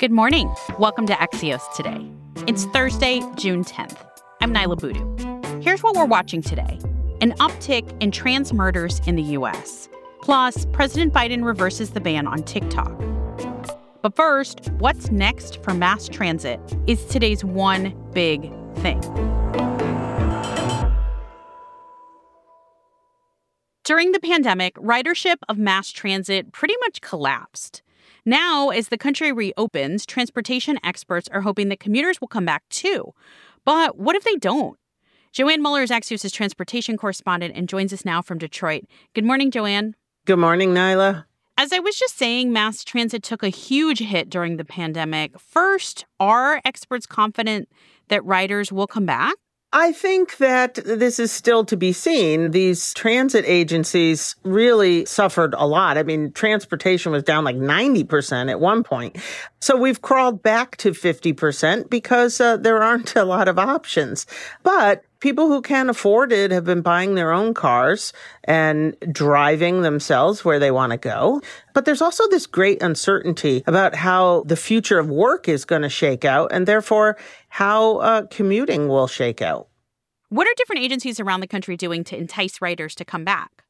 Good morning. Welcome to Axios Today. It's Thursday, June 10th. I'm Niala Boodhoo. Here's what we're watching today an uptick in trans murders in the U.S. Plus, President Biden reverses the ban on TikTok. But first, what's next for mass transit is today's one big thing. During the pandemic, ridership of mass transit pretty much collapsed. Now, as the country reopens, transportation experts are hoping that commuters will come back too. But what if they don't? Joann Muller is Axios' transportation correspondent and joins us now from Detroit. Good morning, Joann. Good morning, Niala. As I was just saying, mass transit took a huge hit during the pandemic. First, are experts confident that riders will come back? I think that this is still to be seen. These transit agencies really suffered a lot. I mean, transportation was down like 90% at one point. So we've crawled back to 50% because uh, there aren't a lot of options. But people who can't afford it have been buying their own cars and driving themselves where they want to go. But there's also this great uncertainty about how the future of work is going to shake out and therefore how uh, commuting will shake out. What are different agencies around the country doing to entice riders to come back?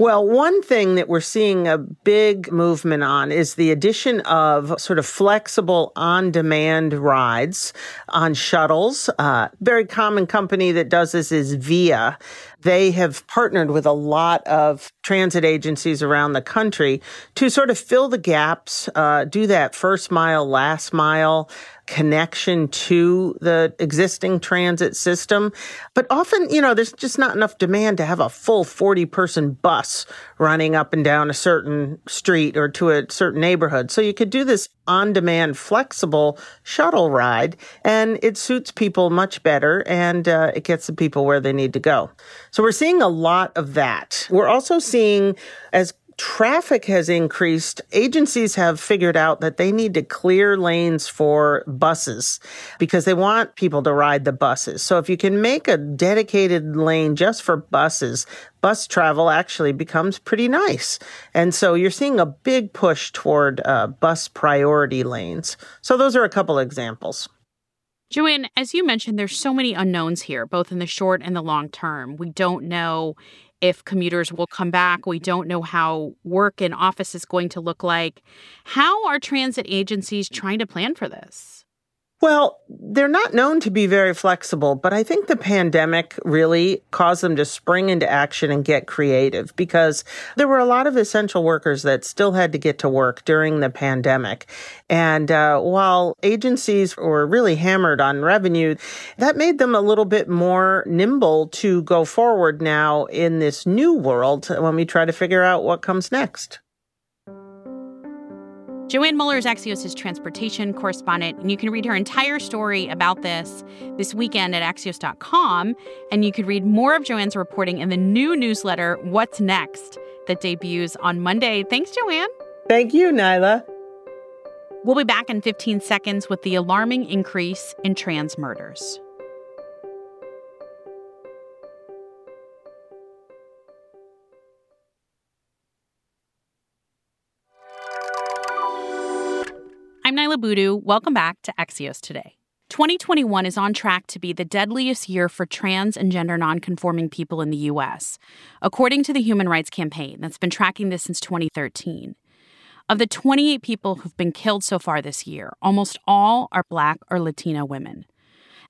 Well, one thing that we're seeing a big movement on is the addition of sort of flexible on demand rides on shuttles. Uh, very common company that does this is Via. They have partnered with a lot of transit agencies around the country to sort of fill the gaps, uh, do that first mile, last mile connection to the existing transit system. But often, you know, there's just not enough demand to have a full 40 person bus running up and down a certain street or to a certain neighborhood. So you could do this on demand, flexible shuttle ride, and it suits people much better and uh, it gets the people where they need to go. So we're seeing a lot of that. We're also seeing as traffic has increased, agencies have figured out that they need to clear lanes for buses because they want people to ride the buses. So if you can make a dedicated lane just for buses, bus travel actually becomes pretty nice. And so you're seeing a big push toward uh, bus priority lanes. So those are a couple examples. Joann, as you mentioned, there's so many unknowns here, both in the short and the long term. We don't know if commuters will come back. We don't know how work in office is going to look like. How are transit agencies trying to plan for this? Well, they're not known to be very flexible, but I think the pandemic really caused them to spring into action and get creative because there were a lot of essential workers that still had to get to work during the pandemic. And uh, while agencies were really hammered on revenue, that made them a little bit more nimble to go forward now in this new world when we try to figure out what comes next. Joann Muller is Axios' transportation correspondent, and you can read her entire story about this this weekend at Axios.com. And you could read more of Joann's reporting in the new newsletter, What's Next, that debuts on Monday. Thanks, Joann. Thank you, Niala. We'll be back in 15 seconds with the alarming increase in trans murders. I'm Niala Boodhoo. Welcome back to Axios Today. 2021 is on track to be the deadliest year for trans and gender nonconforming people in the U.S., according to the Human Rights Campaign that's been tracking this since 2013. Of the 28 people who've been killed so far this year, almost all are Black or Latina women.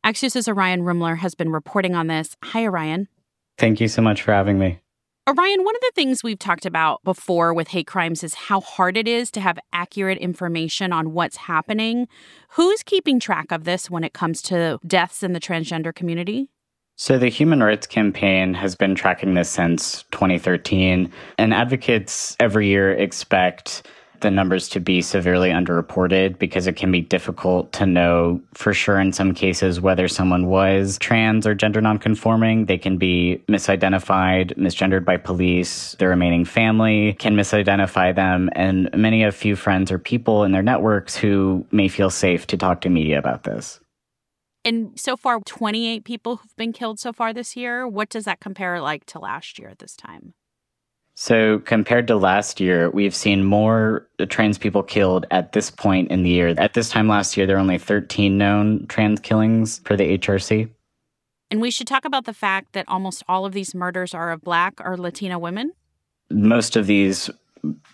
Axios' Orion Rumler has been reporting on this. Hi, Orion. Thank you so much for having me. Orion, one of the things we've talked about before with hate crimes is how hard it is to have accurate information on what's happening. Who's keeping track of this when it comes to deaths in the transgender community? So, the Human Rights Campaign has been tracking this since 2013, and advocates every year expect the numbers to be severely underreported because it can be difficult to know for sure in some cases whether someone was trans or gender nonconforming. They can be misidentified, misgendered by police. Their remaining family can misidentify them, and many have few friends or people in their networks who may feel safe to talk to media about this. And so far, 28 people who've been killed so far this year. What does that compare like to last year at this time? So, compared to last year, we've seen more trans people killed at this point in the year. At this time last year, there were only 13 known trans killings per the HRC. And we should talk about the fact that almost all of these murders are of Black or Latina women. Most of these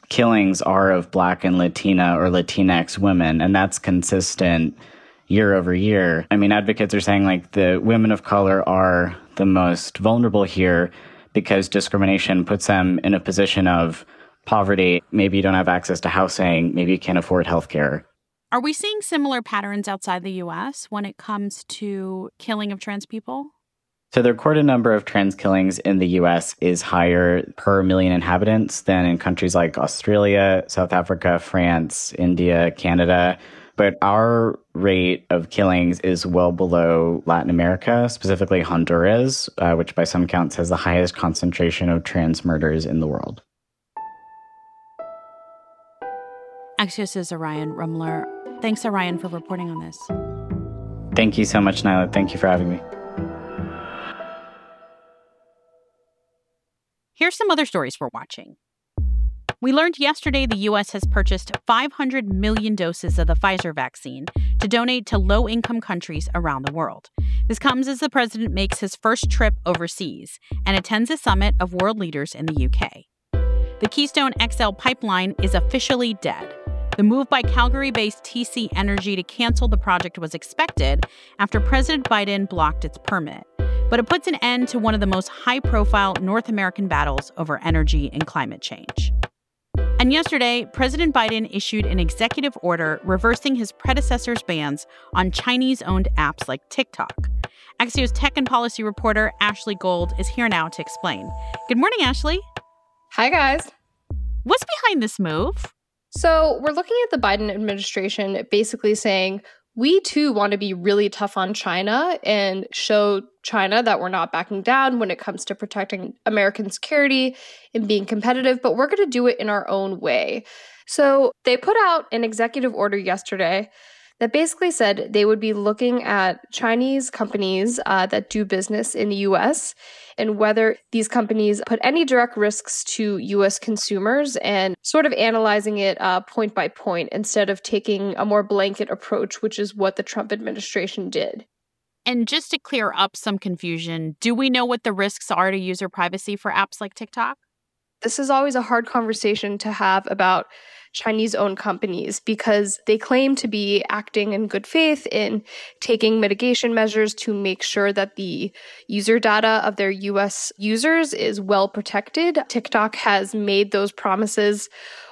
killings are of Black and Latina or Latinx women, and that's consistent year over year. I mean, advocates are saying like the women of color are the most vulnerable here because discrimination puts them in a position of poverty. Maybe you don't have access to housing, maybe you can't afford health care. Are we seeing similar patterns outside the US when it comes to killing of trans people? So, the recorded number of trans killings in the US is higher per million inhabitants than in countries like Australia, South Africa, France, India, Canada but our rate of killings is well below Latin America, specifically Honduras, uh, which by some counts has the highest concentration of trans murders in the world. Axios' Orion Rumler. Thanks, Orion, for reporting on this. Thank you so much, Niala. Thank you for having me. Here's some other stories we're watching. We learned yesterday the U.S. has purchased 500 million doses of the Pfizer vaccine to donate to low income countries around the world. This comes as the president makes his first trip overseas and attends a summit of world leaders in the UK. The Keystone XL pipeline is officially dead. The move by Calgary based TC Energy to cancel the project was expected after President Biden blocked its permit. But it puts an end to one of the most high profile North American battles over energy and climate change. And yesterday, President Biden issued an executive order reversing his predecessor's bans on Chinese owned apps like TikTok. Axios tech and policy reporter Ashley Gold is here now to explain. Good morning, Ashley. Hi, guys. What's behind this move? So, we're looking at the Biden administration basically saying we too want to be really tough on China and show China that we're not backing down when it comes to protecting American security and being competitive, but we're going to do it in our own way. So they put out an executive order yesterday that basically said they would be looking at Chinese companies uh, that do business in the US and whether these companies put any direct risks to US consumers and sort of analyzing it uh, point by point instead of taking a more blanket approach, which is what the Trump administration did. And just to clear up some confusion, do we know what the risks are to user privacy for apps like TikTok? This is always a hard conversation to have about Chinese owned companies because they claim to be acting in good faith in taking mitigation measures to make sure that the user data of their US users is well protected. TikTok has made those promises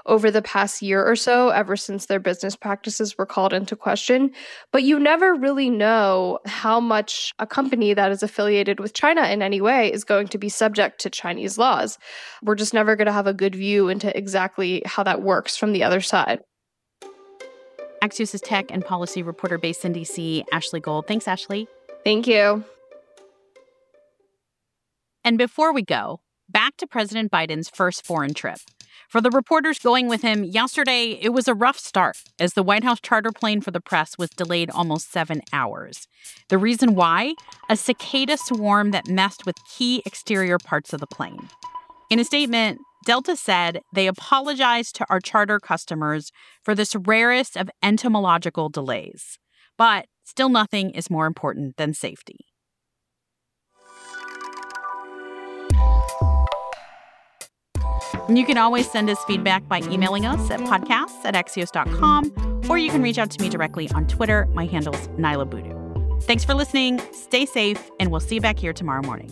over the past year or so, ever since their business practices were called into question. But you never really know how much a company that is affiliated with China in any way is going to be subject to Chinese laws. We're just never going to have a good view into exactly how that works from the other side. Axios' tech and policy reporter based in DC, Ashley Gold. Thanks, Ashley. Thank you. And before we go, back to President Biden's first foreign trip. For the reporters going with him yesterday, it was a rough start as the White House charter plane for the press was delayed almost seven hours. The reason why? A cicada swarm that messed with key exterior parts of the plane. In a statement, Delta said they apologized to our charter customers for this rarest of entomological delays. But still, nothing is more important than safety. You can always send us feedback by emailing us at podcasts at axios.com, or you can reach out to me directly on Twitter. My handle's Niala Boodhoo. Thanks for listening. Stay safe, and we'll see you back here tomorrow morning.